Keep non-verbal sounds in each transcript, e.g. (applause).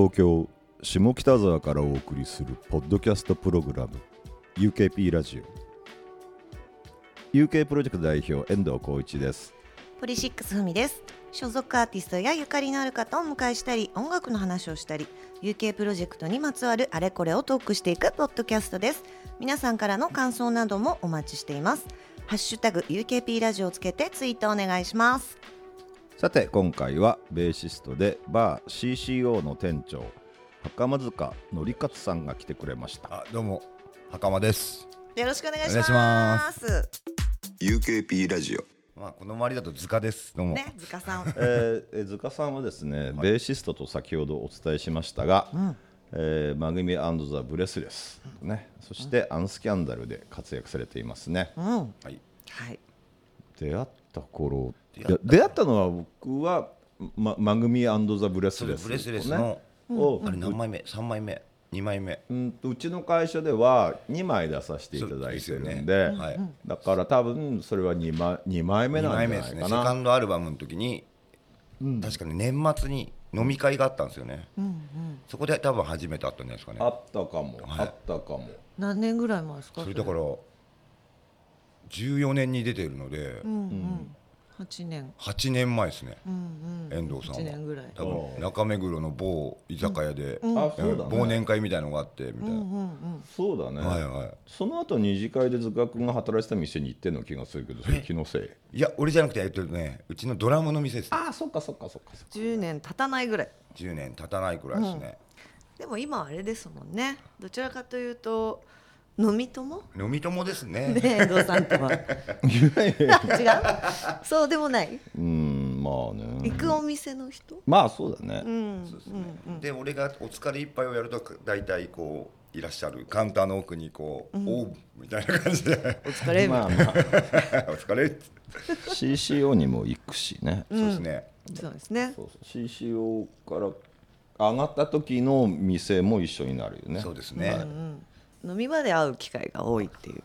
東京下北沢からお送りするポッドキャストプログラム UKP ラジオ。UK プロジェクト代表遠藤浩一です。ポリシックスふみです。所属アーティストやゆかりのある方をお迎えしたり音楽の話をしたり UK プロジェクトにまつわるあれこれをトークしていくポッドキャストです。皆さんからの感想などもお待ちしています。ハッシュタグ UKP ラジオをつけてツイートお願いします。さて今回はベーシストでバー CCO の店長袴塚則勝さんが来てくれました。あどうも袴です。よろしくお願いしお願いしまます UKP ラジオ。まあこの周りだと塚です。どうも、ね塚さん。(laughs) えーえー塚さんはですね、ベーシストと先ほどお伝えしましたが、えーマグミザ・ブレスレス、ね、そしてアンスキャンダルで活躍されていますね。うん。はい。はい。出会った頃出会ったのは僕は、ま、マグミザ・ブレスレス、それブレスレスの、をあれ何枚目？三枚目？二枚目？うんとうちの会社では2枚出させていただいてるんでね。はい。だから多分それは2枚 ,2 枚目二なんじゃな枚目ですね。セいかな。カンドアルバムの時に、確かに年末に飲み会があったんですよね、そこで多分初めて会ったんじゃないですかね。あったかも、はい。あったかも。何年ぐらい前ですか？それだから14年に出てるので、うんうん8年。8年前ですね、うんうん。遠藤さんは。8年ぐらい。多分中目黒の某居酒屋で、うん。うだね。忘年会みたいのがあってみたいな、うんうんそうだね、はいはい。その後二次会で塚君が働いてた店に行ってんの気がするけどそれ気のせい。いや俺じゃなくてえっとねうちのドラムの店ですああそっかそっかそっかそっか。10年経たないぐらい。10年経たないくらいですね、でも今はあれですもんね。どちらかというと飲み友？飲み友ですね。ね遠藤さんとは。(laughs) 違う？そうでもない？うんまあね。行くお店の人？まあそうだね、うんそうですね。で俺がお疲れ一杯をやると大体こういらっしゃるカウンターの奥にこう「おう」みたいな感じで。お疲れ。みたいな、まあまあ「(laughs) お疲れ」って CCO にも行くしね、そうですね。そうですね。そうそう。CCO から上がった時の店も一緒になるよね。そうですね,、飲み場で会う機会が多いっていう。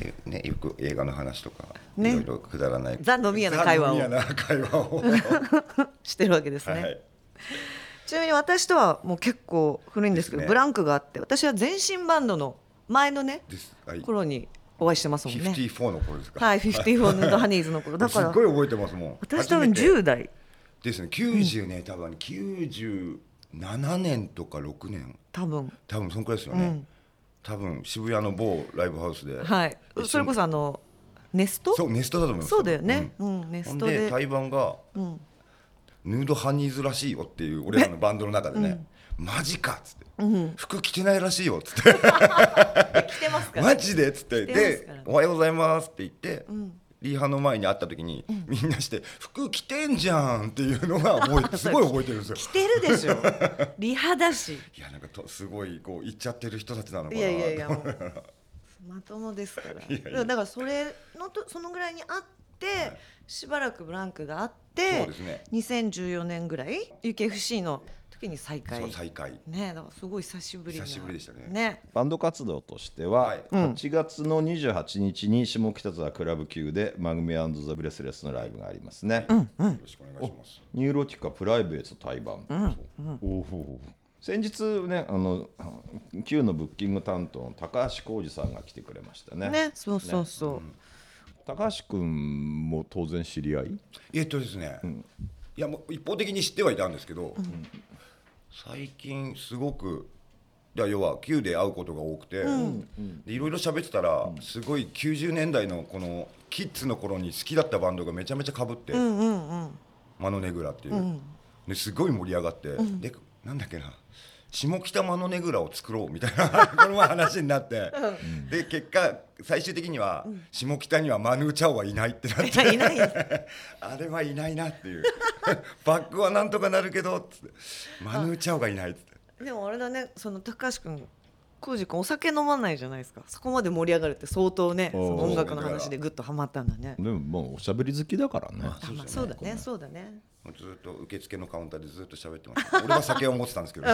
えーねよく映画の話とか、ね。いろいろくだらない。ザ飲み屋の会話を。(laughs) してるわけですね、はい。ちなみに私とはもう結構古いんですけどね。ブランクがあって私は全身バンドの前のねはい。頃にお会いしてますもんね。54の頃ですか。はい54ヌー (laughs) ドハニーズの頃。だからすっごい覚えてますもん。私多分初めて。10代。ですね。90年、多分。97年とか6年多分。多分そんくらいですよね、うん多分渋谷の某ライブハウスで、はい。それこそあのネスト？そうネストだと思います。そうだよね。うん。ネほんでストで。対バンが、ん。ヌードハニーズらしいよっていう俺らのバンドの中でね、マジかっつって、服着てないらしいよっつって。(laughs) 来てますから (laughs) マジでっつって。でから「おはようございます」って言って、リハの前に会った時に、みんなして「服着てんじゃん」っていうのが覚えて (laughs) すごい覚えてるんですよ。来てるでしょ。(laughs) リハだし。いやなんかとすごいこう言っちゃってる人たちなのかな。いやいやいやもうまともですから。(laughs) いやいや。だからそれのとそのぐらいにあって、しばらくブランクがあってそうですね。2014年ぐらい UKFC の時に再開。そう再開。ねだからすごい久しぶりな。久しぶりでしたね。ね。バンド活動としては、はい。8月の28日に下北沢 CLUB Que で MAGUMI the BREATHLESS のライブがありますね、よろしくお願いします。ニューロティカプライベート対バン、おお先日ねあの Q のブッキング担当の高橋浩二さんが来てくれましたね。ねそうそうそう、高橋君も当然知り合い？えっとですね、いやもう一方的に知ってはいたんですけど、最近すごくいや要は Q で会うことが多くて、でいろいろ喋ってたら、すごい90年代のこのキッズの頃に好きだったバンドがめちゃめちゃかぶって、マノネグラっていう、ですごい盛り上がって、でなんだっけな下北マノネグラを作ろうみたいな (laughs) この前話になって、で結果最終的には、下北にはマヌーチャオはいないってなって。(laughs) いない。(laughs) あれはいないなっていう。バックはなんとかなるけどつって。マヌーチャオがいないっつってでもあれだねその高橋君浩司君お酒飲まないじゃないですか。そこまで盛り上がるって相当ねその音楽の話でぐっとハマったんだね。でももうおしゃべり好きだからね。あまあそうだねそうだねずっと受付のカウンターでずっと喋ってました。俺は酒を持ってたんですけど、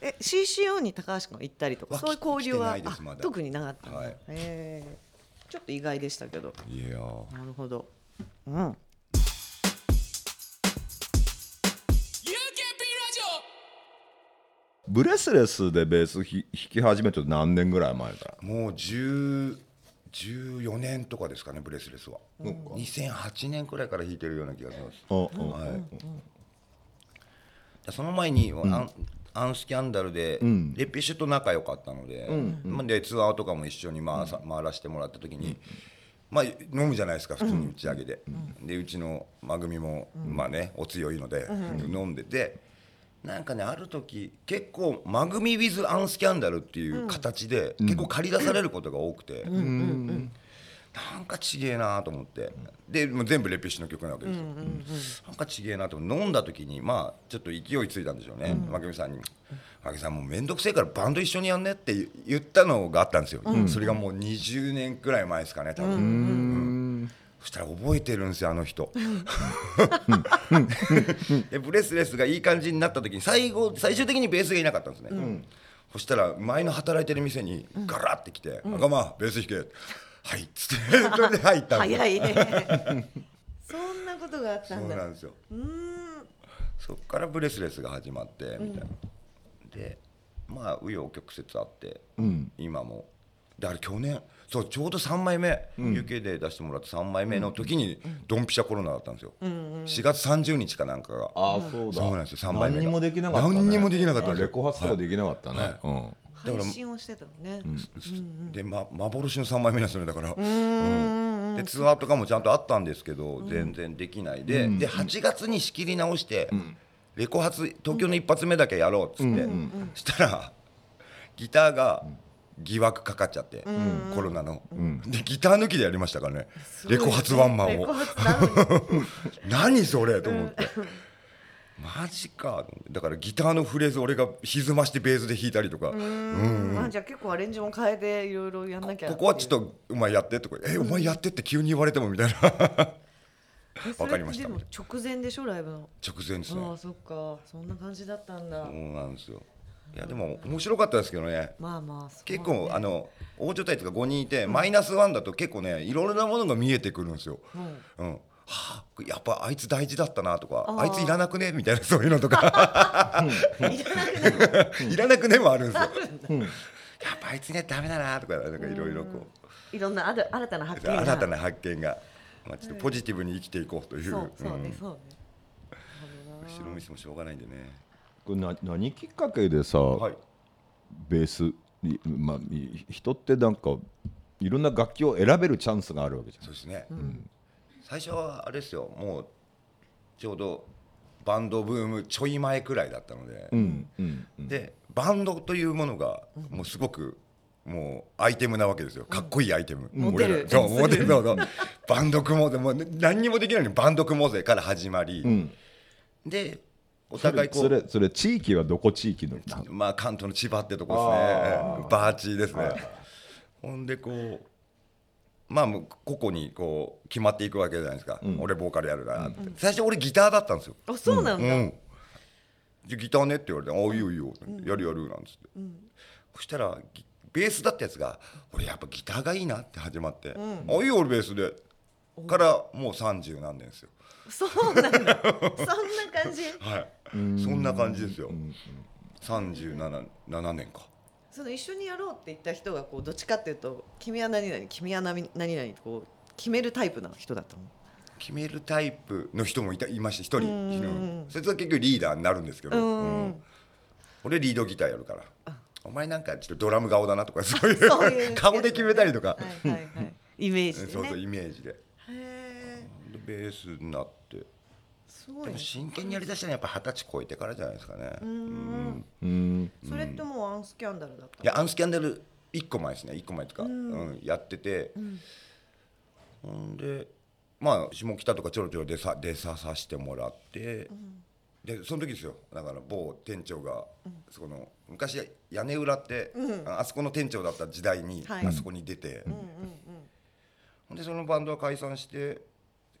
え CCO に高橋君が行ったりとかわそういう交流は特になかったはい。へえちょっと意外でしたけど。いやー。なるほど。うん。ブレスレスでベースひ弾き始めて何年ぐらい前だもう10 14年とかですかねブレスレスは。2008年くらいから弾いてるような気がします。あ、はい。その前に、アンアンスキャンダルで、レピッシュと仲良かったので,、まあ、でツアーとかも一緒に回さ、回らせてもらった時に、まあ、飲むじゃないですか普通に打ち上げで、でうちのま組も、まあねお強いので、飲んでてなんかねある時結構ま組 with アンスキャンダルっていう形で、結構借り出されることが多くて。なんかちげえなと思って。でもう全部レピッシュの曲なわけですよ、なんかちげえなと思って。飲んだ時にまあちょっと勢いついたんでしょうね。真美さんに「真美さんもう面倒くせえからバンド一緒にやんね」って言ったのがあったんですよ、それがもう20年くらい前ですかね多分、うんそしたら覚えてるんですよあの人。でブレスレスがいい感じになった時に最後最終的にベースがいなかったんですね、そしたら前の働いてる店にガラって来て「仲間ベース弾け」はいっつって。(laughs) それで入ったんですよ。早いね。(laughs) そんなことがあったそんだ。うなんですよ。そっからブレスレスが始まってみたいな、でまあ紆余曲折あって、今も。だから去年そうちょうど3枚目、UK で出してもらった3枚目の時にドンピシャコロナだったんですよ、4月30日かなんかが。あそうだ。そうなんですよ3枚目が。何にもできなかった、ね、何にもできなかった。んですよレコ発とかできなかったね、うん。配信をしてたのね、で、ま、幻の3枚目なんですよねだから。うんでツアーとかもちゃんとあったんですけど、全然できないで,、で8月に仕切り直して、レコ発東京の一発目だけやろうっつって、そしたらギターが疑惑かかっちゃって、コロナの、でギター抜きでやりましたからね。レコ発ワンマンを。(laughs) 何それと思って。マジか。だからギターのフレーズ俺が歪ましてベースで弾いたりとか。あじゃあ結構アレンジも変えていろいろやんなきゃ。ここはちょっとお前やってとか。えお前やってって急に言われてもみたいな。と (laughs) わかりました。でも直前でしょ？ライブの。直前ですね。ああそっか。そんな感じだったんだ、そうなんですよいやでも面白かったですけどね。まあまあ結構あの大所帯とか5人いて、マイナスワンだと結構ねいろいろなものが見えてくるんですよ。うん。はあ、やっぱあいつ大事だったなとかあいついらなくねみたいなそういうのとか。(laughs) いらなくねも。あるんですよ。やっぱあいつねダメだなとかなんかいろいろこいろんなある新たな発う見が。新たな発見が、まあ、ちょっとポジティブに生きていこうという。そうそうねん。そうね。後ろ見せもしょうがないんでね。これな何きっかけでさ、はい。ベースに、まあ、い人ってなんかいろんな楽器を選べるチャンスがあるわけじゃん。そうですね、最初はあれですよ。もうちょうどバンドブームちょい前くらいだったので、うんうんでバンドというものがもうすごくもうアイテムなわけですよ。かっこいいアイテム、モテる。俺らそうモテる。そうそう。バンド組もうぜ。もう何にもできないのにバンド組もうぜから始まり、でおそれ互いこそうれそれ地域はどこ地域の？まあ関東の千葉ってとこですね。バーチーですね、ほんでこうまあもう個々にこう決まっていくわけじゃないですか、俺ボーカルやるなって、最初俺ギターだったんですよ、あそうなんだ、うん、じゃあギターねって言われて「ああいいよいいよ」やるやる」なんつって、そしたらギベースだったやつが「俺やっぱギターがいいな」って始まって「あいいよ俺ベースで」からもう30何年ですよ。そうなんだ。そんな感じ？(laughs) はい。そんな感じですよ、37 7年か。その一緒にやろうって言った人がこうどっちかっていうと君は何々君は何何こう決めるタイプな人だったの？決めるタイプの人もいたいました一人。うん。そいつは結局リーダーになるんですけど、うん。俺リードギターやるから。お前なんかちょっとドラム顔だなとかそういう顔で決めたりとか、はいはいはい。イメージそうそうイメージでベースになって。すごいね。でも真剣にやりだしたのはやっぱ二十歳超えてからじゃないですかね、うん。それってもうアンスキャンダルだったいやアンスキャンダル1個前ですね。1個前とか、うん。やってて、ほんでまあ下北とかちょろちょろ出さ出ささせてもらって、でその時ですよ。だから某店長が、そこの昔屋根裏って、ああそこの店長だった時代に、はい。あそこに出て、ほんでそのバンドは解散して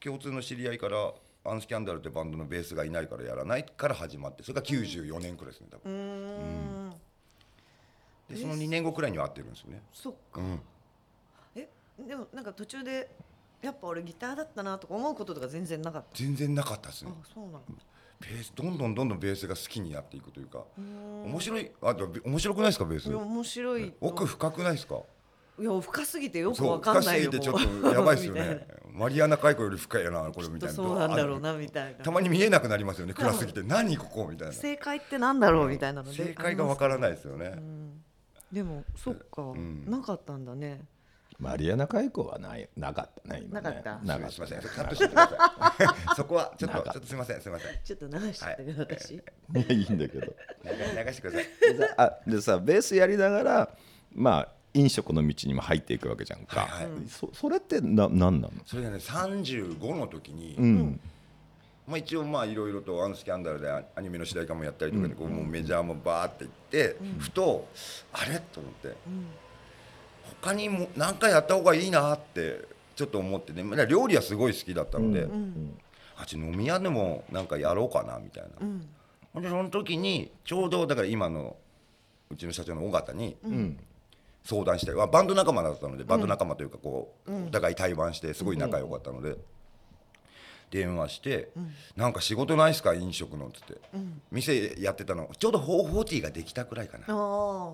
共通の知り合いからアンスキャンダルってバンドのベースがいないからやらないから始まってそれが94年くらいですね多分、うん。でその2年後くらいには会ってるんですよね。そっか。うん。えでもなんか途中でやっぱ俺ギターだったなとか思うこととか全然なかった？全然なかったですね。あそうなのベースどんどんどんどんベースが好きになっていくというか。面白いあ面白くないですかベース？面白いと。奥深くないですか？いや深すぎてよくわかんないよ深すぎてちょっとやばいですよね。(laughs) マリアナ海溝より深いよなこれみたいな。そうなんだろうなみたいな。たまに見えなくなりますよね暗すぎて。何ここみたいな。正解ってなんだろうみたいなのね。正解がわからないですよね。でもそっか、ん。なかったんだね。マリアナ海溝はないなかったね今ね。なかった。なかっすみません。カットしてください。そこはちょっとちょっと (laughs) すみませんすみません。ちょっと流しちゃったけど、私。た (laughs) いやいいんだけど。流流してください。あでさベースやりながらまあ飲食の道にも入っていくわけじゃんか、はいはい。そそれってな何なの？それがね35の時に、うん。まあ、一応まあいろいろと「アンスキャンダル」でアアニメの主題歌もやったりとかでこうもうメジャーもバーっていって、ふとあれ？と思って、他にも何かやった方がいいなってちょっと思ってね。まあ料理はすごい好きだったので、あっち飲み屋でもなんかやろうかなみたいな、ほんでその時にちょうどだから今のうちの社長の尾形に相談して、まあバンド仲間だったのでバンド仲間というかこう、お互い対バンしてすごい仲良かったので。電話して、なんか仕事ないっすか？飲食のっつって、店やってたの。ちょうど440ができたくらいかな、うん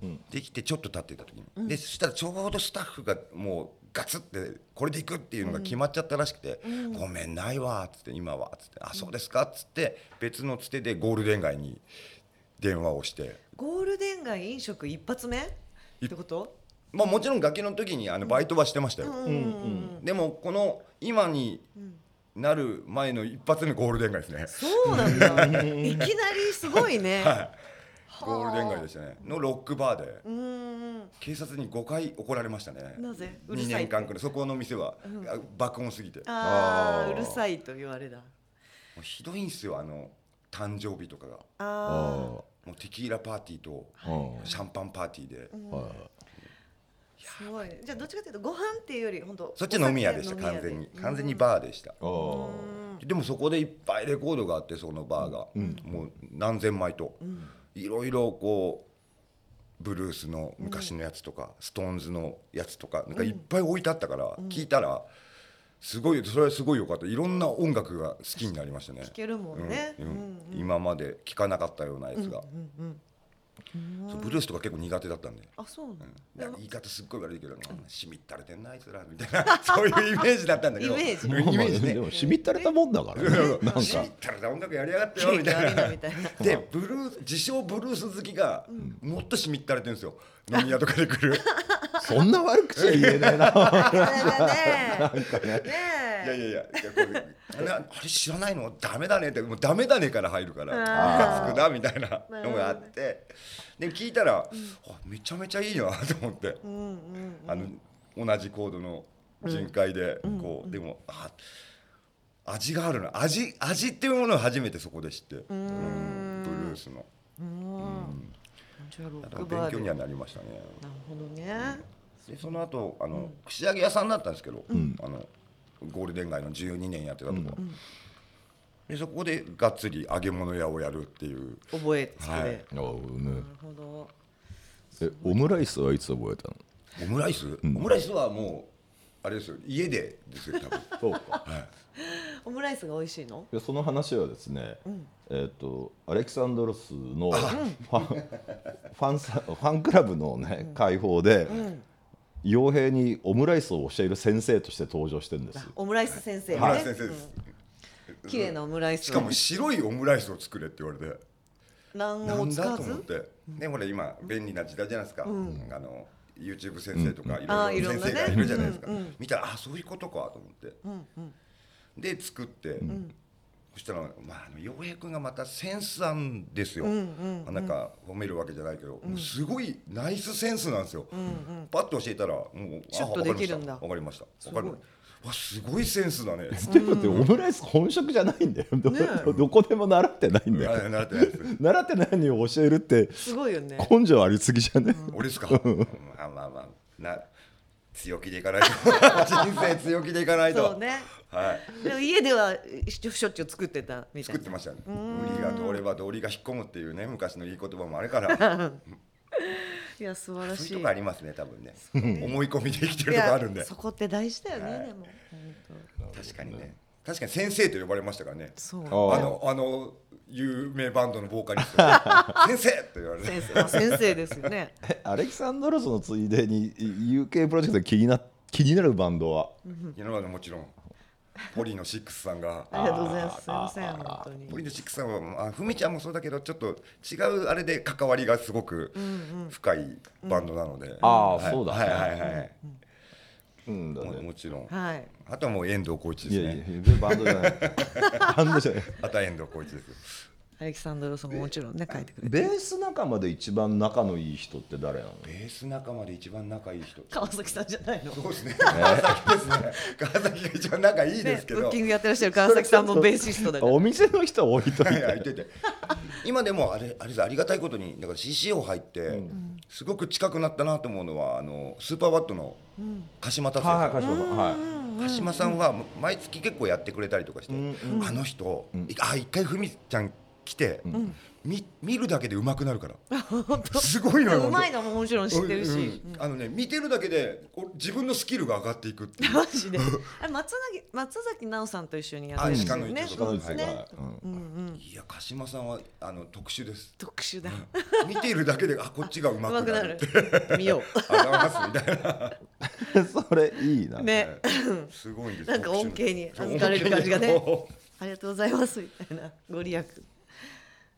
うんできてちょっと経ってた時に、でそしたらちょうどスタッフがもうガツってこれでいくっていうのが決まっちゃったらしくて「ごめんないわ」っつって「今は」っつって「あそうですか」っつって別のつてでゴールデン街に電話をして。ゴールデン街飲食一発目？ってこと？まあ、もちろんガキの時にあのバイトはしてましたよ、でもこの今になる前の一発目ゴールデン街ですね、そうなんだ。(laughs) いきなりすごいね、(laughs) ゴールデン街でしたね。のロックバーで。警察に5回怒られましたね。なぜ？うる2さい年間くらいそこの店は、あ爆音すぎて。もああうるさいと言われだ。うひどいんですよあの誕生日とかが。あもうテキーラパーティーとあシャンパンパーティーで、すごい。じゃあどっちかというとご飯っていうより本当そっち飲み屋でした完全に。完全にバーでした、でもそこでいっぱいレコードがあってそのバーが、もう何千枚と、いろいろこうブルースの昔のやつとか、ストーンズのやつとかなんかいっぱい置いてあったから、聞いたらすごいそれはすごい良かった。いろんな音楽が好きになりましたね。聞けるもんね、うんうん。今まで聴かなかったようなやつが、そうブルースとか結構苦手だったんで。あそうなの、いや言い方すっごい悪いけど、しみったれてんなあいつらみたいな。(laughs) そういうイメージだったんだけど。イメージ。イメージね。でもしみったれたもんだからね。なんしみっかたれた音楽やりやがってよ (laughs) みたいな。でブルー自称ブルース好きがもっとしみったれてるんですよ飲み屋とかで来る。(laughs) そんな悪口は言えないな。(laughs) ね。いやいやいやいやこれ。あれあれ知らないの？ダメだねって。もうダメだねから入るから。ムカつくなみたいなのがあって。で聞いたら、あめちゃめちゃいいなと思って、あの同じコードの巡回でこう、でもあ味があるな。味味っていうものを初めてそこで知って、うん。ブルースのじゃあロックバー勉強にはなりましたね。ほどね、でその後あの、串揚げ屋さんだったんですけど、あのゴールデン街の12年やってたとこ、でそこでがっつり揚げ物屋をやるっていう。覚えつきで、はい。なるおうねほど。えオムライスはいつ覚えたの？オムライス、オムライスはもうあれですよ。家でですよ多分。(laughs) そうかオムライスが美味しいの？でその話はですね、えっ、とアレキサンドロスのファンファンサファンクラブのね会報で、傭兵にオムライスを教える先生として登場してるんです。オムライス先生ね、はい。先生です、うん。綺麗なオムライス。をしかも白いオムライスを作れって言われて。卵黄なんを使わず？だと思って、でほら今便利な時代じゃないですか、あの YouTube 先生とかいろいろいろんなね。先生がいるじゃないですか、見たらあそういうことかと思って、で作って、そしたら、まあ、あの洋平君がまたセンスなんですよ、なんか褒めるわけじゃないけど、もうすごいナイスセンスなんですよ、パッと教えたらもうちょっとできるんだ。わかりました。わかりましたわすごいセンスだね。でもってオムライス本職じゃないんだよ、どねえ。どどこでも習ってないんだよ。あ習ってない習ってないのに教えるってすごいよね。根性ありすぎじゃね、俺ですか？まあまあまあ。な強気でいかないと。(laughs) 人生強気でいかないと。そうねはい。でも家ではしょしょっちゅう作ってたみたいな。作ってましたね。売りが通れば道理が引っ込むっていうね昔のいい言葉もあるから。(laughs) いや素晴らしい。そういうとこありますね多分ね。思い込みで生きてるとこあるんで。そこって大事だよね、はい。でも。本確かにね。確かに先生と呼ばれましたからね。そう。ああのあの有名バンドのボーカリスト。(laughs) 先生って言われて先生。ですよね。え (laughs) アレキサンドロスのついでに UK プロジェクトで気にな気になるバンドは。今までもちろんポリのシックスさんが。ありがとうございます。すいません本当に。ポリのシックスさんはあふみちゃんもそうだけどちょっと違うあれで関わりがすごく深いバンドなので、ああはい。そうだ。ねはいはいはい、うんだもね。もちろん。はい。あとはもう遠藤浩一ですいやいねやバンドじゃない。(laughs) バンドじゃない。あとは遠藤浩一ですアレキサンドロスももちろんね書いてくれて。ベース仲間で一番仲のいい人って誰なの？ベース仲間で一番仲いい人川崎さんじゃないの？そうですね。川崎ですね。川崎が一番仲いいでねすけど、ブッキングやってらっしゃる川崎さんもベーシストだから。お店の人置いといはいてはい言ってて。今でもあれあれありがたいことにだから CCO 入って、すごく近くなったなと思うのはあのスーパーバットの鹿島達也さん、はいはい鹿島さん。はい。鹿島さんは毎月結構やってくれたりとかして、あの人、あ一回ふみちゃん来て、み見るだけで上手くなるから。(laughs) すごいのようまいのももちろん知ってるし、うんうんあのね見てるだけでお自分のスキルが上がっていくっていう。(laughs) マジで。あれ松崎松崎奈緒さんと一緒にやってるんですよねねうんいや鹿島さんはあの特殊です。特殊だ。見ているだけであこっちが上手くなる。うまくなる。見よあざますみたいな。(laughs) それいいな。うねすごいんです。なんか恩恵に預かれる感じがね。ありがとうございますみたいなご利益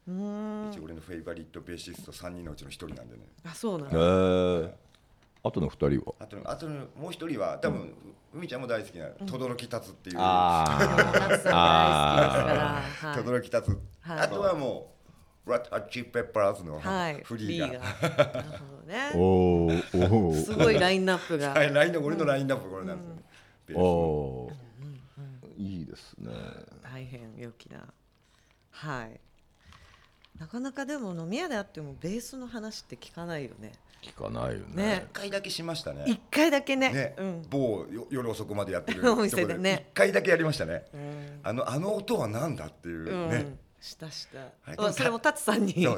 一応俺のフェイバリットベーシスト3人のうちの1人なんでね。あそうなんへだえあとの二人は？あとあとのもう一人は多分、海ちゃんも大好きな轟達っていう。あ夏さん大好きですから。はい。轟達、はい。あとはもうラッタチペッパーズのはい。フリーが、なるほどあね。(laughs) おー。おーすごいラインナップが。はい、ラインの俺のラインナップ。これなんですよ、ベー。スおーいいですね。大変良きな。はいなかなかでも飲み屋であってもベースの話って聞かないよね。聞かないよね。ね。一回だけしましたね。一回だけね。ね、うん。某よ夜遅くまでやってる (laughs) お店でね。一回だけやりましたね、うん。あのあの音はなんだっていううん。ね、したした、はい。あそれもタツさんに (laughs)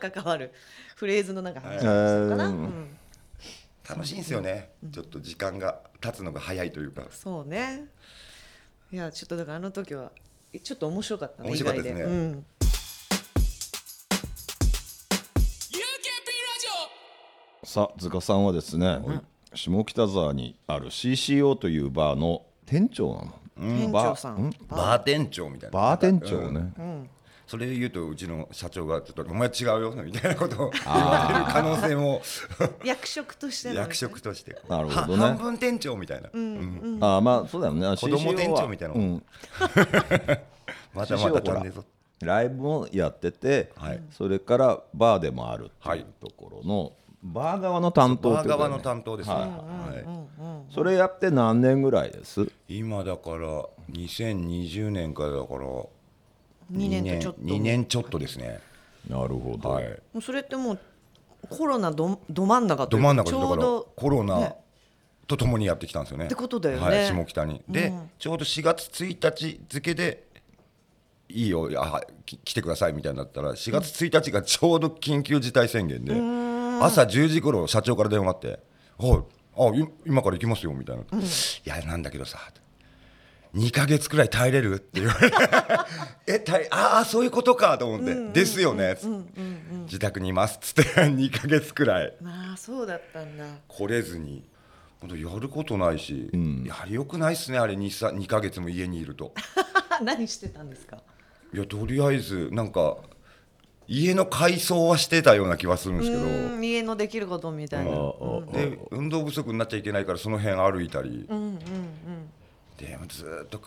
関わる。フレーズのなんか話したのかな、はい。うん。楽しいんですよね、ちょっと時間が経つのが早いというか。そうね。いやちょっとだからあの時はちょっと面白かったね面白かったですねさあ塚さんはですね、下北沢にある CCO というバーの店長なの、店長さん。バー。店長みたいな。バー店長ね、それで言うとうちの社長がちょっとお前違うよみたいなことを言われる可能性も (laughs) 役職として役職として。なるほどね。は半分店長みたいな、うんああまあそうだよね。子供店は長みたいなうん、(laughs) またまた飛んでぞ。ライブもやってて、はい。それからバーでもあるってはいいうところの、バー側の担当ってことだよね。バー側の担当ですね、はい。はいそれやって何年ぐらいです？今だから2020年からだから2年とちょっと。2年ちょっとですね。なるほど、はい。もうそれってもうコロナどど真ん中というかど真ん中でちだからょうどコロナね。とともにやってきたんですよね。ってことだよね。はい、下北に。で、ちょうど4月1日付でいいよあき来てくださいみたいになったら4月1日がちょうど緊急事態宣言で朝10時頃社長から電話があって「はいあい今から行きますよ」みたいな「いやなんだけどさ」2ヶ月くらい耐えれるって言われて。(laughs) え耐えああそういうことかと思って「ですよね」つって自宅にいます」っつって。(laughs) 2ヶ月くらい。まあそうだったんだ。来れずに。本当やることないし、やりよくないっすねあれ 2, さ2ヶ月も家にいると。(laughs) 何してたんですか？いやとりあえずなんか家の改装はしてたような気はするんですけど、うん家のできることみたいな。で運動不足になっちゃいけないからその辺歩いたり、うんうんうん。でもずーっと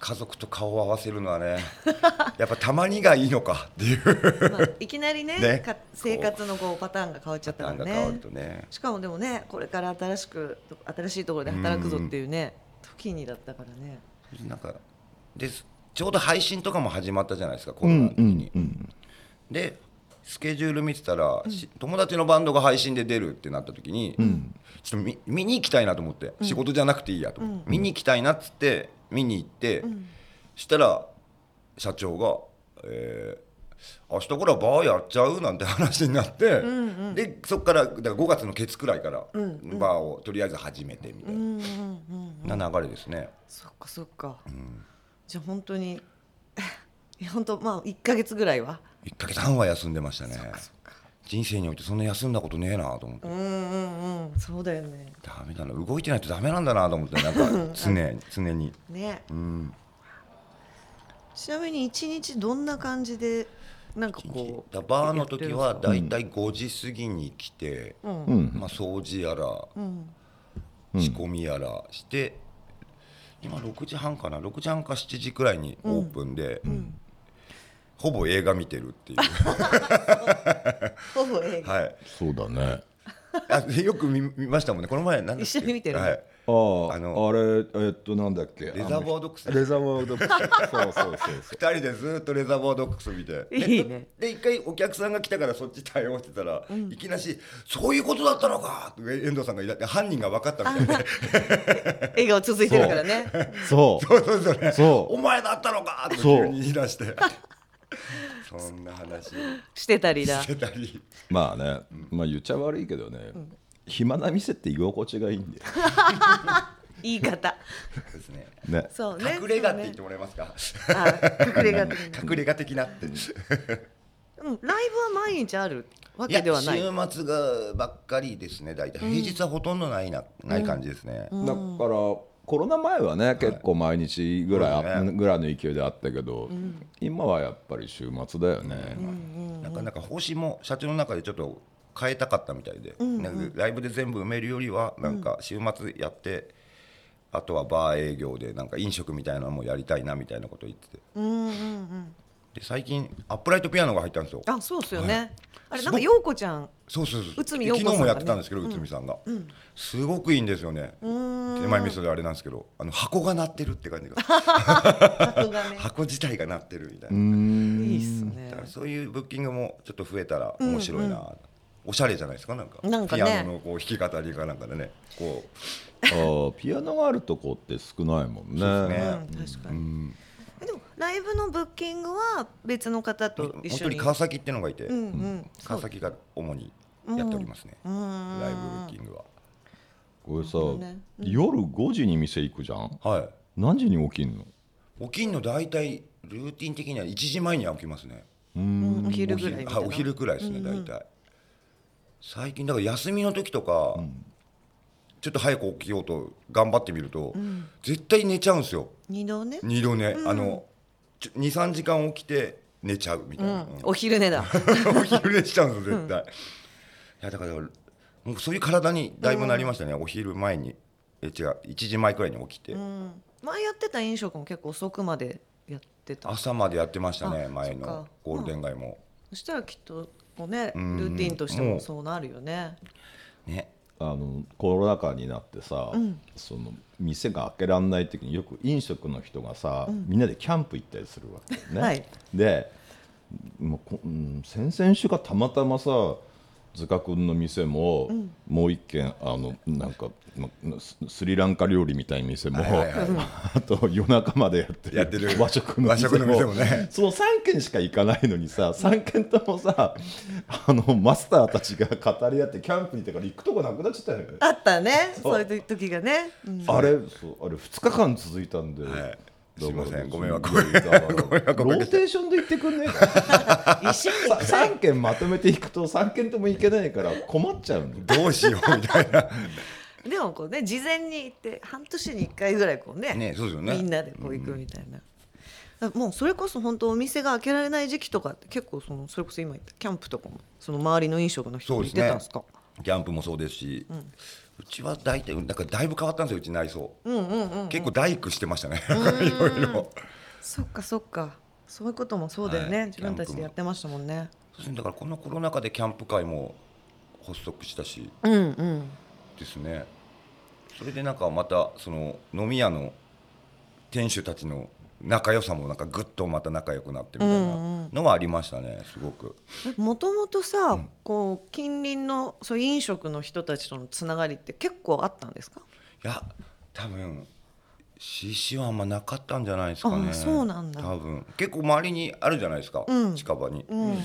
家族と顔を合わせるのはね (laughs) やっぱたまにがいいのかっていう。まあ、いきなりね (laughs) ね。か生活のこうパターンが変わっちゃったからね。とね。しかもでもねこれから新しく新しいところで働くぞっていうね時にだったからね。なんかでちょうど配信とかも始まったじゃないですかコロナの時に。でスケジュール見てたら、し友達のバンドが配信で出るってなった時に、ちょっと見見に行きたいなと思って、仕事じゃなくていいやと思って、見に行きたいなっつって見に行って、したら社長が、えー明日からバーやっちゃうなんて話になって、でそこからだから5月のケツくらいから、バーをとりあえず始めてみたいな、な流れですね。そっかそっか、じゃあ本当にいや (laughs) 本当まあ1か月ぐらいは1ヶ月半は休んでましたね。人生においてそんな休んだことねえなと思って、うんうんうんそうだよねダメだな。動いてないとダメなんだなと思ってなんか (laughs) 常に常に。ね。うん。ちなみに一日どんな感じでなんかこうだバーの時はやだいたい5時過ぎに来て、うん。うん。まあ、掃除やらうん。仕込みやらして、今6時半かな。6時半か7時くらいにオープンで、ほぼ映画見てるっていう。(laughs) ほぼ映画。はい。そうだね。あよく見見ましたもんね。この前何だっけ？一緒に見てるはい、あああのあれえっとなんだっけ？レザーボードックス。レザーボードックス。そうそうそうそう。2人でずっとレザーボードックス見て。いいね。で一回お客さんが来たからそっち対応してたら、いきなし「そういうことだったのか!」って遠藤さんが言い出して犯人が分かったみたいで笑顔続いてるからね。そう。そう。そうそうねそう。お前だったのか!」ってそう急に言い出してそんな話。してたりだ。してたり。まあねまあ言っちゃ悪いけどね暇な店って居心地がいいんだよ (laughs) 言い方。ですね。ね。そうね隠れ家って言ってもらえますか？あ隠れ家 (laughs) 隠れ家的なって。うん。ライブは毎日あるわけではない。週末がばっかりですね大体。平日はほとんどないな、ない感じですね、だからコロナ前はね結構毎日ぐらいあ、そうね。ぐらいの勢いであったけど、今はやっぱり週末だよね、なかなか方針も社長の中でちょっと変えたかったみたいで、なんかライブで全部埋めるよりはなんか週末やって、あとはバー営業でなんか飲食みたいなのもやりたいなみたいなこと言ってて。うんうんうん。で最近アップライトピアノが入ったんですよ。あそうっすよねあれなんか陽子ちゃん。そうそうそう。内海陽子さん昨日もやってたんですけど内海さんが、すごくいいんですよね。手前味噌であれなんですけどあの箱が鳴ってるって感じが。箱がね。(laughs) 箱自体が鳴ってるみたいな、うん。いいっすね。だからそういうブッキングもちょっと増えたら面白いな、おしゃれじゃないですかなんか。なんかね。ピアノのこう弾き語りかなんかでねこあーピアノがあるとこって少ないもんね。そうですね。うん確かにライブのブッキングは別の方うと一緒に。本当に川崎っていうのがいて、うんうん川崎が主にやっておりますね、ライブブッキングは。これさ、ね。夜5時に店行くじゃん？はい。何時に起きんの？起きんの大体ルーティン的には1時前には起きますね。うん。お昼ぐらいいなはいお昼くらいですね大体、最近だから休みの時とか、ちょっと早く起きようと頑張ってみると、絶対寝ちゃうんですよ。二度ね二度寝、あの23時間起きて寝ちゃうみたいな、うん。お昼寝だ。(laughs) お昼寝しちゃうんですよ絶対、いやだからもうそういう体にだいぶなりましたね、お昼前にえ違う1時前くらいに起きて、うん。前やってた飲食も結構遅くまでやってた。朝までやってましたねあ前のゴールデン街も、そしたらきっとこうねルんーティンとしてもそうなるよね。ねあのコロナ禍になってさ、その店が開けられない時によく飲食の人がさ、みんなでキャンプ行ったりするわけよね。はい。でもうこ、うん、先々週がたまたまさ塚君の店も、もう一軒あのなんかまススリランカ料理みたいな店も、(laughs) あと夜中までやってるやってる。和食の店も。ね。その3軒しか行かないのにさ3軒ともさあのマスターたちが語り合ってキャンプに行ってから行くとこなくなっちゃったよね。あったね。そう。いう時がね。うん。あれそうあれ2日間続いたんで、すいません。ご迷惑いやだからご迷惑おかけして。ローテーションで行ってくんねえか。(laughs) 一緒にさ3軒まとめていくと3軒とも行けないから困っちゃうどうしようみたいな。でもこうね事前に行って半年に1回ぐらいこうねねそうですよね。みんなでこう行くみたいな、もうそれこそ本当お店が開けられない時期とかって結構そのそれこそ今言ったキャンプとかもその周りの飲食の人も行ってたんですか？キャンプもそうですし、うちは大体だからだいぶ変わったんですようち内装、結構大工してましたね。(laughs) いろいろ。そっかそっか。そういうこともそうだよね、はい。自分たちでやってましたもんね。そうですね。だからこのコロナ禍でキャンプ会も発足したし。うんうん。ですね。それでなんかまたその飲み屋の店主たちの仲良さもなんかぐっとまた仲良くなってみたいなのはありましたねすごく。もともとさ、こう近隣のそう飲食の人たちとのつながりって結構あったんですか？いや多分 CC はあんまなかったんじゃないですかね。あそうなんだ。多分。結構周りにあるじゃないですか、うん。近場に、うん。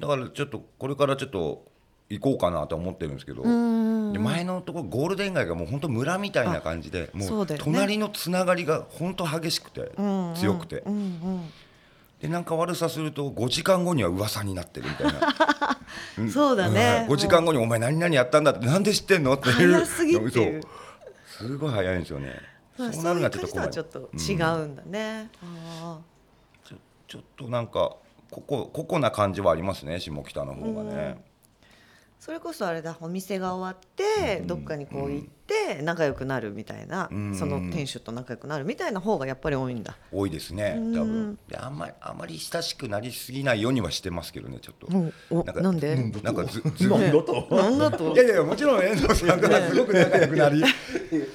だからちょっとこれからちょっと行こうかなとは思ってるんですけど、前のところゴールデン街がもう本当村みたいな感じでもそう隣のつながりが本当激しくて強くて。うんうんでなんか悪さすると5時間後には噂になってるみたいな。(laughs) そうだね。5時間後に「お前何々やったんだ」って「なんで知ってんの?」っていう。早すすごい早いんですよね。まあそうなるのはちょっとちょっと違うんだね、あちょちょっとなんかここここな感じはありますね下北の方がね、ーそれこそあれだお店が終わって、どっかにこう行って仲良くなるみたいな、うんその店主と仲良くなるみたいな方がやっぱり多いんだ、多いですね多分。であんまりあまり親しくなりすぎないようにはしてますけどねちょっと、うんおなんで？なんかずずなんだとなんだといやいやもちろん遠藤さんがすごく仲良くなり。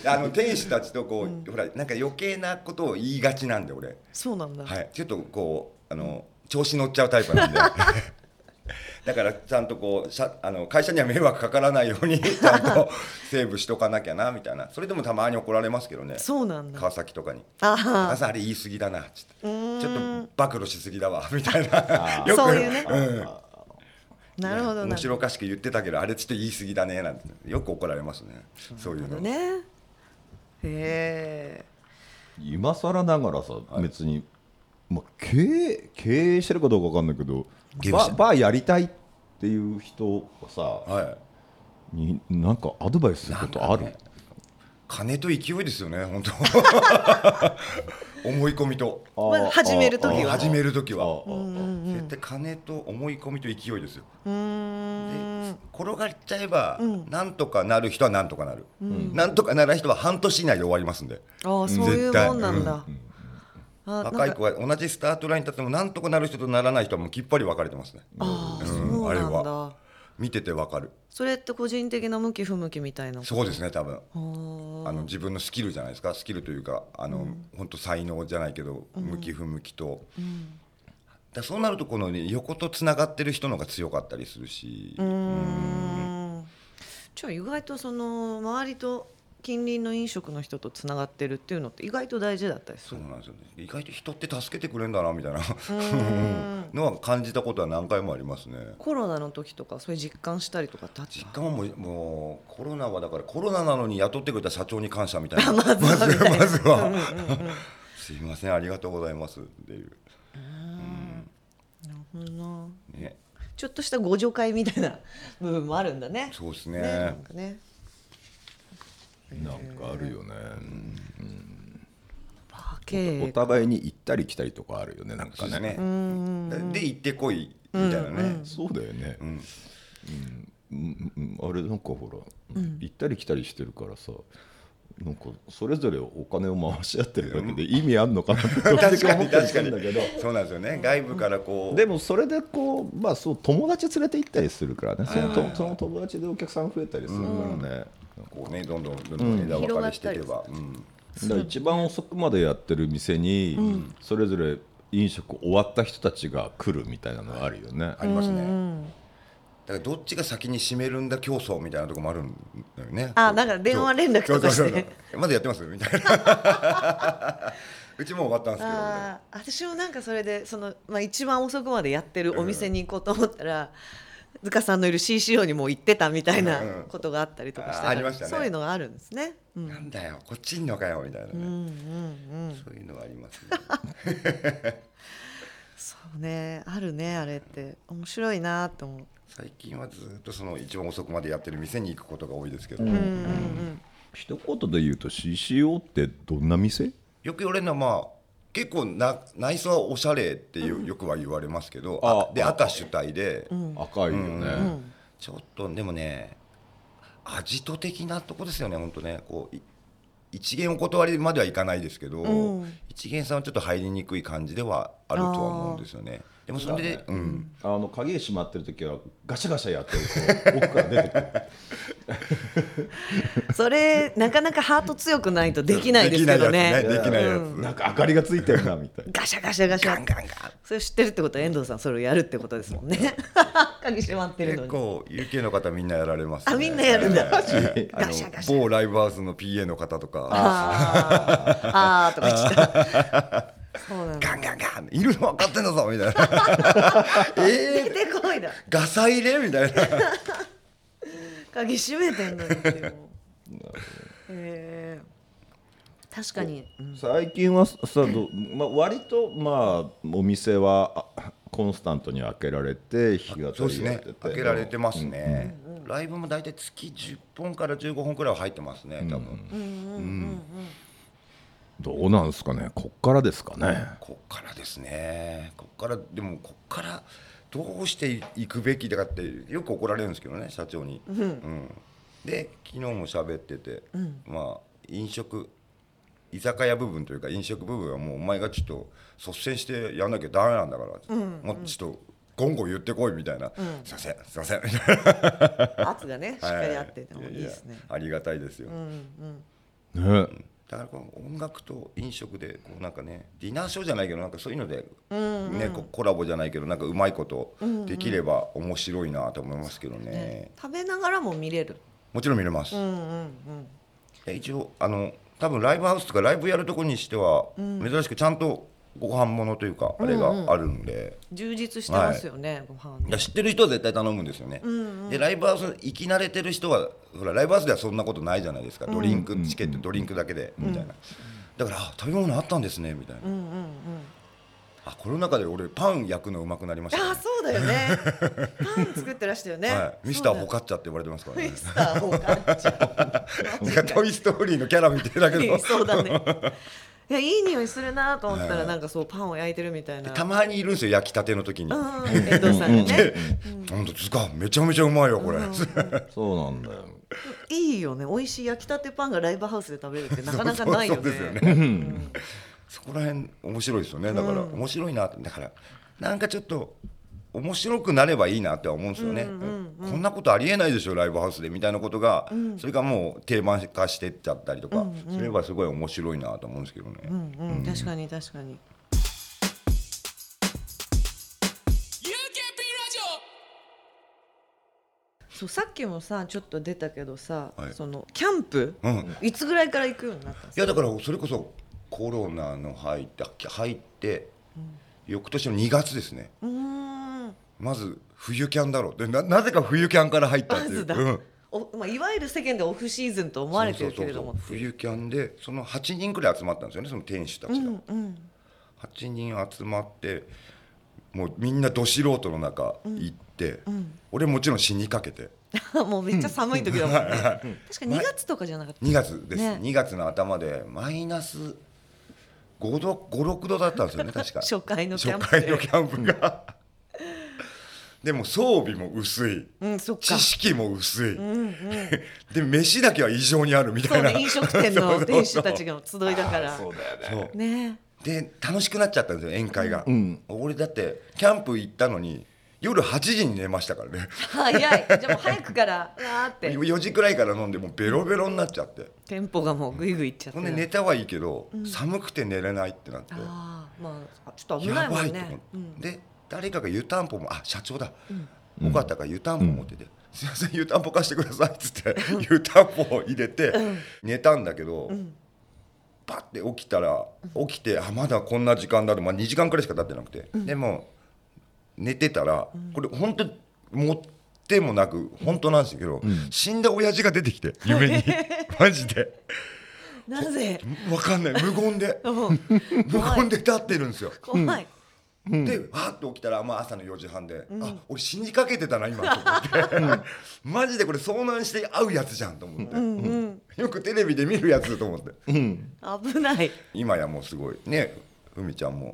あの店主たちとこう、ほらなんか余計なことを言いがちなんで俺。そうなんだ、はい。ちょっとこうあの調子乗っちゃうタイプなんで (laughs) だからちゃんとこうしゃあの会社には迷惑かからないように (laughs) ちゃんとセーブしとかなきゃなみたいな。それでもたまに怒られますけどね。そうなんだ川崎とかに「あ高さんあれ言い過ぎだな」っつって「ちょっと暴露しすぎだわ」みたいな。(laughs) よく。そういうね。うん。(laughs) なるほどな面白おかしく言ってたけどあれちょっと言い過ぎだねなんて。よく怒られますね。そういうの。ね。へえ今更ながらさ、別に、まあ、経営経営してるかどうかわかんないけどババーやりたいっていう人がさはい。になんかアドバイスすることある、ね金と勢いですよね本当。(laughs) 思い込みと。まあ始める時は。始める時は。絶対金と思い込みと勢いですよ。で転がっちゃえば、なんとかなる人はなんとかなる、なんとかならない人は半年以内で終わりますんで。ああそういうもんなんだ、あなん若いか子は同じスタートラインに立ってもなんとかなる人とならない人はもうきっぱり分かれてますね。ああ、うんあれは。見てて分かる。それって個人的な向き不向きみたいな？そうですね多分。ああの自分のスキルじゃないですか？スキルというかあの、本当才能じゃないけど向き不向きと、だそうなるとこの、ね、横とつながってる人の方が強かったりするし、うーん。じゃあ意外とその周りと近隣の飲食の人とつながってるっていうのって意外と大事だったりする？そうなんですよね。意外と人って助けてくれるんだなみたいな。ん。(laughs) のは感じたことは何回もありますね。コロナの時とかそういう実感したりとかってあった？実感はもうもうコロナはだからコロナなのに雇ってくれた社長に感謝みたいな。(laughs) まずはみたいなまずはすいませんありがとうございますっていう、なるほどな。ね、ちょっとしたご助会みたいな部分もあるんだね。そうですね。ねなんかねなんかあるよね、お営互いに行ったり来たりとかあるよねなんかね。ですね。で行ってこいみたいなね、そうだよね、ん。うん。うん。うん。あれなんかほら、行ったり来たりしてるからさなんかそれぞれお金を回し合ってるだけで意味あんのかなって確か思ったりに確かに。だけど。そうなんですよね。外部からこう、でもそれでこうまあそう友達連れて行ったりするからね。そのとその友達でお客さん増えたりするからね、こうねどんどんどんどん枝分かれしていけば、うん。だ一番遅くまでやってる店に、それぞれ飲食終わった人たちが来るみたいなのがあるよね。ありますね、だからどっちが先に閉めるんだ競争みたいなところもあるんだよね。あなんか電話連絡とかしてそうそうそう。まだやってますみたいな。うちもう終わったんですけどあー私もなんかそれでその、まあ、一番遅くまでやってるお店に行こうと思ったら、塚さんのいる CCO にもう行ってたみたいなうんうん。ことがあったりとかしてあーありましたね。そういうのがあるんですね。うん。なんだよこっちいんのかよみたいなね、うんうんうん、そういうのがありますね。(laughs) そうねあるねあれって。面白いなと思う。最近はずっとその一番遅くまでやってる店に行くことが多いですけど、うんうんうん。一言で言うと CCO ってどんな店？よく言われるのはまあ結構な内装はおしゃれっていう、よくは言われますけどあで赤主体で、赤いよね、ちょっとでもね味と的なとこですよね本当ね。こうい一元お断りまではいかないですけど、うん。一元さんはちょっと入りにくい感じではあるとは思うんですよねでもそれで、うん、あの鍵閉まってる時はガシャガシャやってると奥から出てくる。(laughs) それなかなかハート強くないとできないですけどね。できないやつね。なんか明かりがついてるなみたいな。ガシャガシャガシャ。ガンガンガン。それ知ってるってことは遠藤さんそれをやるってことですもんね。(laughs) 鍵閉まってるのに。結構 UK の方みんなやられます、ね、あみんなやるんだ。(laughs) ガシャガシャ。某ライブハウスの PA の方とか。あー。あーとか言っガンガンガンいるの分かってんだぞみたいな。(laughs) え出てこいだ。ー、ガサ入れみたいな。鍵閉めてんのにえ確かに、うん。最近はさど、まあ、割とまあお店はあコンスタントに開けられて日がそうですね。やってて開けられてますね、ライブも大体月10本から15本くらいは入ってますね多分、どうなんですかね？こっからですかね？こっからですね。こっからでもこっからどうしていくべきだかってよく怒られるんですけどね社長に、うん。で昨日も喋ってて、まあ飲食居酒屋部分というか飲食部分はもうお前がちょっと率先してやんなきゃダメなんだから、もうちょっとゴンゴン言ってこいみたいな、すいませんすいません。みたいな圧がねしっかりあっててもいいですね。ややありがたいですよ、ねだからこの音楽と飲食でこうなんかねディナーショーじゃないけどなんかそういうので、ねこうコラボじゃないけどなんかうまいことできれば面白いなと思いますけどね、食べながらも見れる。もちろん見れます、え一応あの多分ライブハウスとかライブやるとこにしては、珍しくちゃんとご飯物というかあれがあるんで、充実してますよね、ご飯。いや知ってる人は絶対頼むんですよね、でライブハウス行き慣れてる人はほらライブハウスではそんなことないじゃないですか。ドリンク、チケットドリンクだけでみたいな、だからあ食べ物あったんですねみたいな、あコロナ禍で俺パン焼くのうまくなりました、ね。あそうだよね。(laughs) パン作ってらしたよね、はい、ミスターそうだボカッチャって言われてますからね。ミスターボカッチャ。(laughs) トイ・ストーリーのキャラみたいだけど。(laughs) そうだねいやいい匂いするなと思ったらなんかそうパンを焼いてるみたいな。たまにいるんですよ焼きたての時に、本当ですかめちゃめちゃうまいよこれ、そうなんだよいいよね美味しい焼きたてパンがライブハウスで食べるってなかなかないよねそうですよねそこら辺面白いですよねだから、面白いなだからなんかちょっと面白くなればいいなって思うんですよね、こんなことありえないでしょライブハウスでみたいなことが、それがもう定番化してっちゃったりとか、すればすごい面白いなと思うんですけどね、うんうん。確かに確かに。そうさっきもさちょっと出たけどさ、はい。そのキャンプ、うん。いつぐらいから行くようになったんですか？いやだからそれこそコロナの入って入って、翌年の2月ですね。うーんまず冬キャンだろう。でななぜか冬キャンから入ったっていう、うん。おまあ、いわゆる世間でオフシーズンと思われてるけれども。冬キャンでその8人くらい集まったんですよねその店主たちが、うんうん。8人集まってもうみんなど素人の中行って、俺もちろん死にかけて。(laughs) もうめっちゃ寒い時だもんね。確か2月とかじゃなかった。2月です、ね。2月の頭でマイナス5度56度だったんですよね確か。(laughs) 初回のキャンプ初回のキャンプがでも装備も薄い。うん知識も薄い、(laughs) で飯だけは異常にあるみたそいうなね飲食店の (laughs) 店主たちが集いだから。そうだよね。ね。で楽しくなっちゃったんですよ宴会が、俺だってキャンプ行ったのに夜8時に寝ましたからね。早い。じゃあもう早くからう (laughs) わーって。4時くらいから飲んでもうベロベロになっちゃって。テンポがもうグイグイいっちゃって。ほんで寝たはいいけど、寒くて寝れないってなって。ああまあちょっと危ないやもんね。ばいと思って、うん。で誰かが湯たんぽもあ社長だ、よかったから湯たんぽ持ってて、すいません湯たんぽ貸してくださいっつって湯たんぽを入れて寝たんだけど、パッて起きたら起きてあまだこんな時間だと、まあ、2時間くらいしか経ってなくて、でも寝てたらこれ本当持ってもなく本当なんですけど、死んだ親父が出てきて夢に。(laughs) マジで。なぜ？分かんない。無言で。うん。無言で立ってるんですよ。怖いでわーっと起きたら、まあ、朝の4時半で、あ俺死にかけてたな今と思って、(laughs) マジでこれ遭難して会うやつじゃんと思って、よくテレビで見るやつと思って。危ない。今やもうすごい。ねふみちゃんも、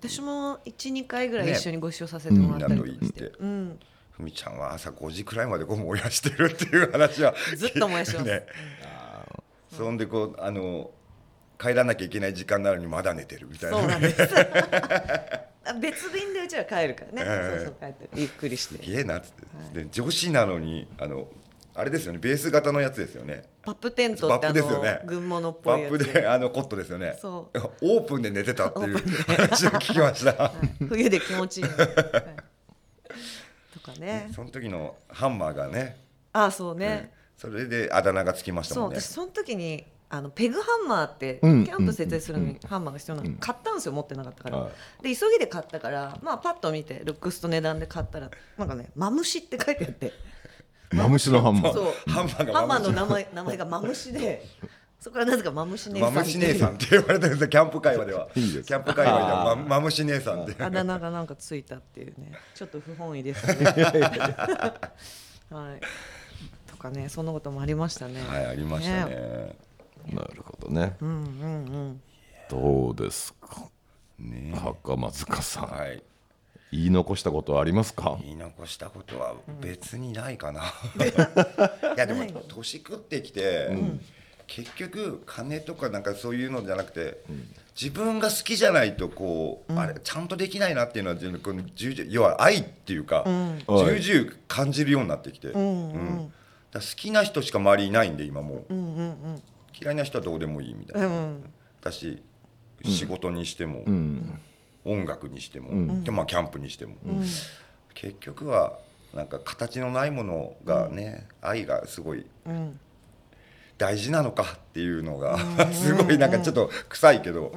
私も12回ぐらい一緒にご一緒させてもらったりとかして、みんなと行って。うん。ふみちゃんは朝5時くらいまでこう燃やしてるっていう話は。ずっと燃やしてます。(laughs) ね。そんでこうあの帰らなきゃいけない時間なのにまだ寝てるみたいな。そうなんです。あ別便でうちは帰るからね、ええ。そうそう帰ってゆっくりして。すげえなっつって、で女子なのにあのあれですよね。ベース型のやつですよね。パップテントってあバップですよの、ね。軍物っパッぽいやつ。プであのコットですよね。そう。オープンで寝てたっていう話を聞きました、(laughs) 冬で気持ちいいの、はい。とかね。その時のハンマーがね。ああそうね、それであだ名がつきましたそうもんね。私その時にあのペグハンマーって、うんキャンプ設営するのにハンマーが必要なの、買ったんですよ持ってなかったから、はで急ぎで買ったからまあパッと見てルックスと値段で買ったらなんかね「マムシ」って書いてあって。マムシのハンマー。そう。ハンマーがハンマーの名前名前がマムシで (laughs) そこからなぜかマムシ姉さんマムシ姉さんって言われてるんですよキャンプ界隈では。いいです。キャンプ界隈ではママムシ姉さんって。あだ名がなんかついたっていうね。ちょっと不本意ですね。はい。とかねそんなこともありましたね。はいありましたねなるほどね。うんうんうん。どうですか？ね。袴塚さん。はい。言い残したことはありますか？言い残したことは別にないかな、(laughs) いやでも年食ってきて、結局金とかなんかそういうのじゃなくて、自分が好きじゃないとこう、あれちゃんとできないなっていうのはこの要は愛っていうか、重々感じるようになってきて、うんだ好きな人しか周りいないんで今もう、嫌いな人はどうでもいいみたいな、だし仕事にしても、音楽にしても、でまあキャンプにしても、結局はなんか形のないものがね、愛がすごい大事なのかっていうのが、(laughs) すごいなんかちょっと臭いけど、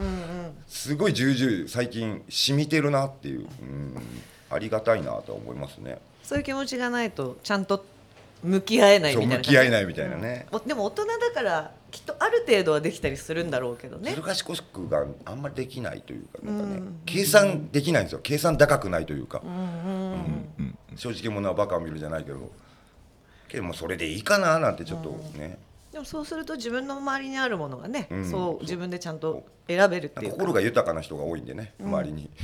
すごい重々最近染みてるなっていう、うん、ありがたいなとは思いますね。そういう気持ちがないとちゃんと向き合えないみたいな。向き合えないみたいなね。おでも大人だからきっとある程度はできたりするんだろうけどね。ずる賢くがあんまりできないというかなんかね、計算できないんですよ。計算高くないというか、うん正直者はバカを見るじゃないけど。けどもうそれでいいかななんてちょっとね、でもそうすると自分の周りにあるものがね、うん。そう自分でちゃんと選べるっていうか。心が豊かな人が多いんでね周りに、(laughs)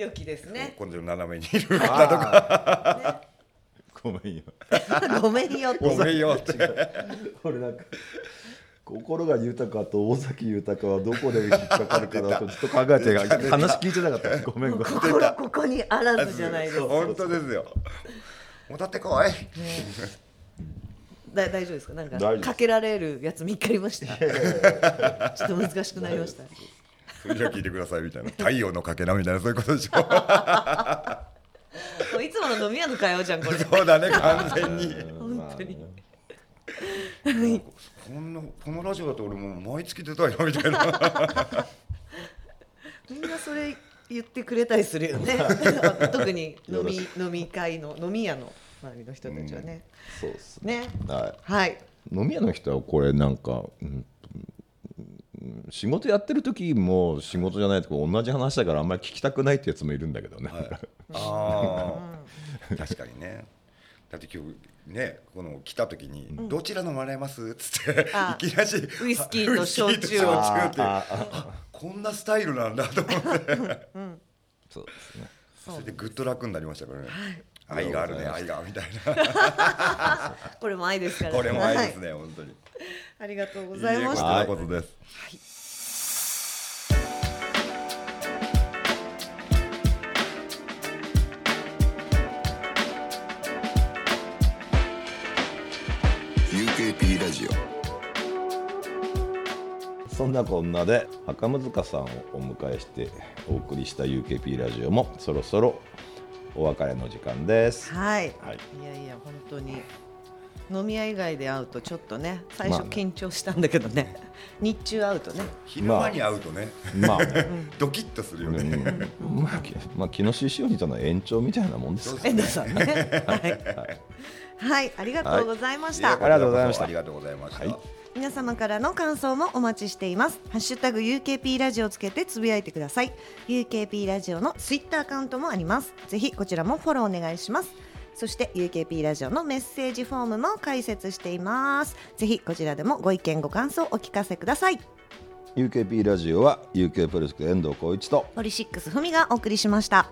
良きですね。今度斜めにいる方とか。(laughs) ごめんよ。ごめんよごめんよって。(laughs) これなんか心が豊かと尾崎豊はどこで引っかかるかなと (laughs) ずっと考えて話聞いてなかった。ごめんごめん。心ここにあらずじゃないです。か本当ですよ。もうだってこい。だ大丈夫ですか？なんかかけられるやつ見っかりました？ちょっと難しくなりましたじゃあ聞いてくださいみたいな。太陽のかけらみたいなそういうことでしょ。もういつもの飲み屋の会話じゃんこれ。そうだね完全に。本当に。こんなこのラジオだと俺もう毎月出たいなみたいな。みんなそれ言ってくれたりするよね。(laughs) 特に飲み飲み会の飲み屋の周りの人たちはね、そうですね。ね。ははい。い飲み屋の人はこれなんか、うんうん仕事やってる時も仕事じゃないとこ同じ話だからあんまり聞きたくないってやつもいるんだけどね、(laughs) ああ確かにね。だって今日ねこの来た時に「どちら飲まれます?」っつってあいきなりウイスキーと焼酎って。こんなスタイルなんだと思って。そうですね。それでぐっと楽になりましたからね愛があるね愛がみたい (laughs) これも愛ですから。なこれも愛ですはい。ね本当に。ありがとうございましこたちらこそです「UKP ラジオ」そんなこんなで袴塚さんをお迎えしてお送りした UKP ラジオもそろそろお別れの時間です。はい、はい。いやいや本当に。飲み屋以外で会うとちょっとね最初まあね。緊張したんだけどね、日中会うとね。昼間に会うとね。まあね、(laughs) ドキッとするようん。ねまあ、きまあ、木下しおりとの延長みたいなもんですか遠藤さんね。はい、はい、ありがとうございました、ありがとうございました。ありがとうございました。はい皆様からの感想もお待ちしています。ハッシュタグ UKP ラジオをつけてつぶやいてください。UKP ラジオのツイッターアカウントもあります。ぜひこちらもフォローお願いします。そして UKP ラジオのメッセージフォームも開設しています。ぜひこちらでもご意見ご感想お聞かせください。UKP ラジオは UK プロジェクト遠藤浩一とポリシックスふみがお送りしました